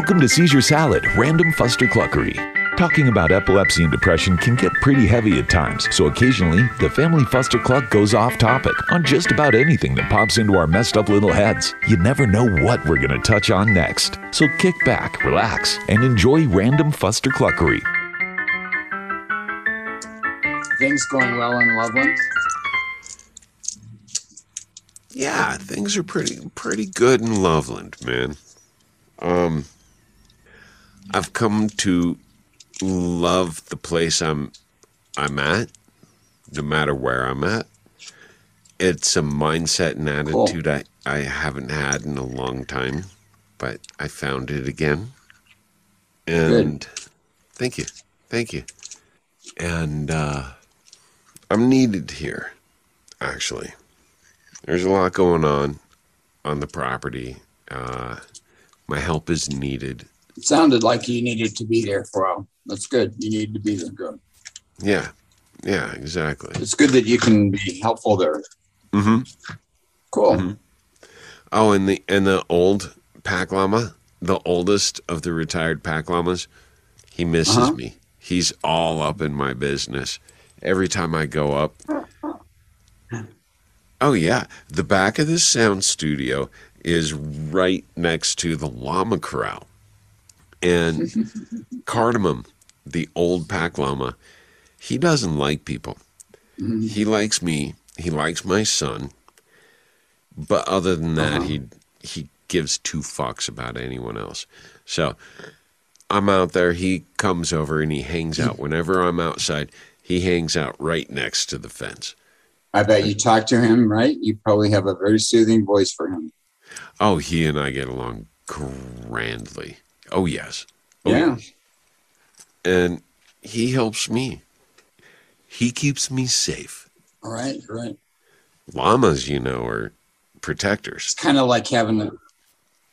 Welcome to Seizure Salad, Random Fuster Cluckery. Talking about epilepsy and depression can get pretty heavy at times, so occasionally the family fuster cluck goes off topic on just about anything that pops into our messed up little heads. You never know what we're going to touch on next. So kick back, relax, and enjoy Random Fuster Cluckery. Things going well in Loveland? Yeah, things are pretty pretty good in Loveland, man. Um I've come to love the place I'm I'm at, no matter where I'm at. It's a mindset and attitude I, I haven't had in a long time, but I found it again. And thank you. Thank you. And uh I'm needed here, actually. There's a lot going on on the property. Uh my help is needed. It sounded like you needed to be there for a while. That's good. You need to be there. Good. Yeah. Yeah, exactly. It's good that you can be helpful there. Mm-hmm. Cool. Mhm. Oh, and the and the old pack llama, the oldest of the retired pack llamas, he misses Uh-huh. me. He's all up in my business. Every time I go up. Oh yeah, the back of this sound studio is right next to the llama corral. And Cardamom, the old pack llama, he doesn't like people. He likes me. He likes my son. But other than that, Uh-huh. he he gives two fucks about anyone else. So I'm out there. He comes over and he hangs out. Whenever I'm outside, he hangs out right next to the fence. I bet you talk to him, right? You probably have a very soothing voice for him. Oh, he and I get along grandly. Oh yes. Oh, Yeah. yes. And he helps me. He keeps me safe. All right. Right. Llamas, you know, are protectors. It's kind of like having a.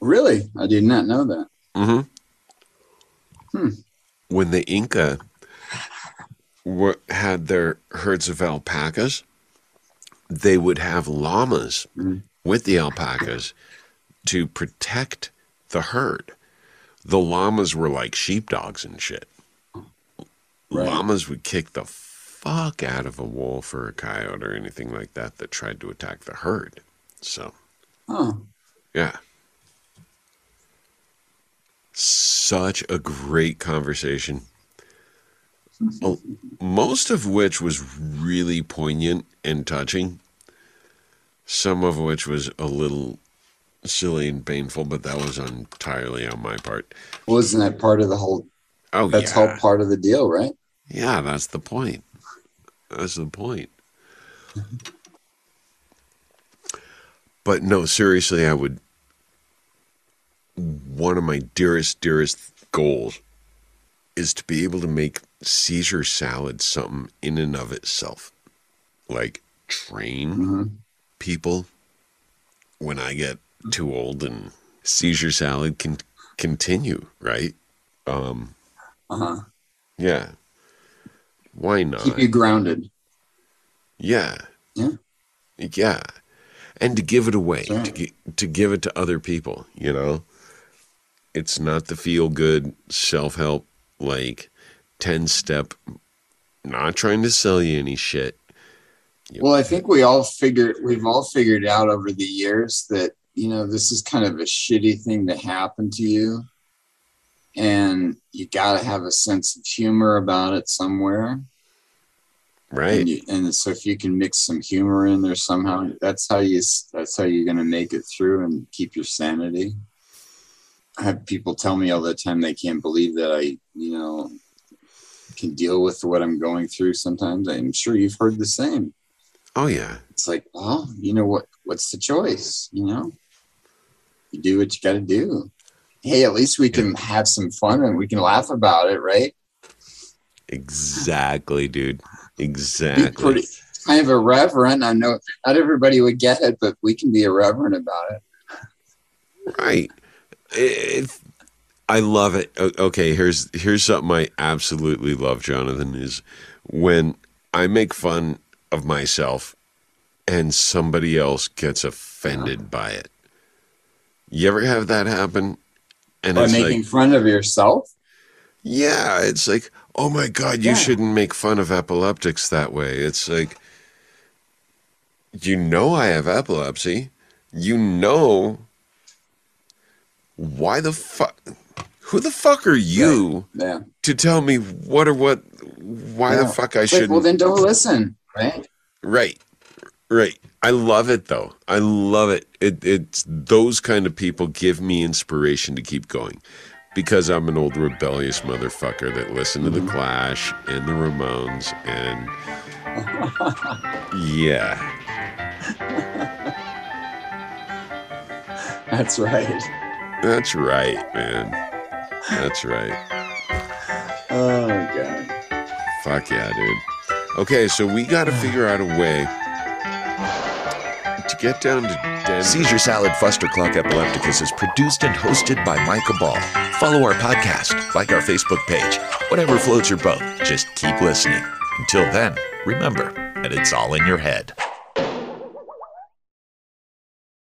Really? I did not know that. hmm Hmm. When the Inca were, had their herds of alpacas, they would have llamas Mhm. with the alpacas to protect the herd. The llamas were like sheepdogs and shit. Right. Llamas would kick the fuck out of a wolf or a coyote or anything like that that tried to attack the herd. So, Oh, yeah. Such a great conversation. Oh, Most of which was really poignant and touching. Some of which was a little silly and painful, but that was entirely on my part. wasn't that part of the whole? Oh, That's yeah. all part of the deal, right? Yeah, that's the point. That's the point. But no, seriously, I would. One of my dearest, dearest goals is to be able to make Seizure Salad something in and of itself. Like train hmm people when I get too old and seizure salad can continue, right? Um, Uh huh. yeah. Why not? Keep you grounded. Yeah. Yeah. Yeah. And to give it away, Sure. to, gi- to give it to other people, you know? It's not the feel good self help, like 10 step, not trying to sell you any shit. You- Well, I think we all figured we've all figured out over the years that you know this is kind of a shitty thing to happen to you, and you got to have a sense of humor about it somewhere. Right. And, you, and so if you can mix some humor in there somehow, that's how you, that's how you're going to make it through and keep your sanity. I have people tell me all the time they can't believe that I, you know, can deal with what I'm going through sometimes. I'm sure you've heard the same. Oh, yeah. It's like, well, you know what what's the choice, you know? You do what you got to do. Hey, at least we can have some fun and we can laugh about it, right? Exactly, dude. Be Exactly. pretty kind of irreverent. I know not everybody would get it, but we can be irreverent about it. Right. It, I love it. Okay, here's here's something I absolutely love, Jonathan, is when I make fun of myself and somebody else gets offended by it. You ever have that happen? and By making like, fun of yourself? yeah, it's like, oh my god, you Yeah. shouldn't make fun of epileptics that way. It's like, you know, I have epilepsy. You know, why the fuck? Who the fuck are you Yeah. to tell me what or what? Why the fuck I shouldn't? well, then don't listen, right? Right. Right. I love it though. I love it. It it's those kind of people give me inspiration to keep going. Because I'm an old rebellious motherfucker that listened to the mm-hmm. Clash and the Ramones and yeah. That's right. That's right, man. That's right. Oh god. Fuck yeah, dude. Okay, so we got to figure out a way get down to Denver. Seizure Salad Fuster Cluck Epilepticus is produced and hosted by Micah Ball. Follow our podcast, like our Facebook page. Whatever floats your boat, just keep listening. Until then, remember that it's all in your head.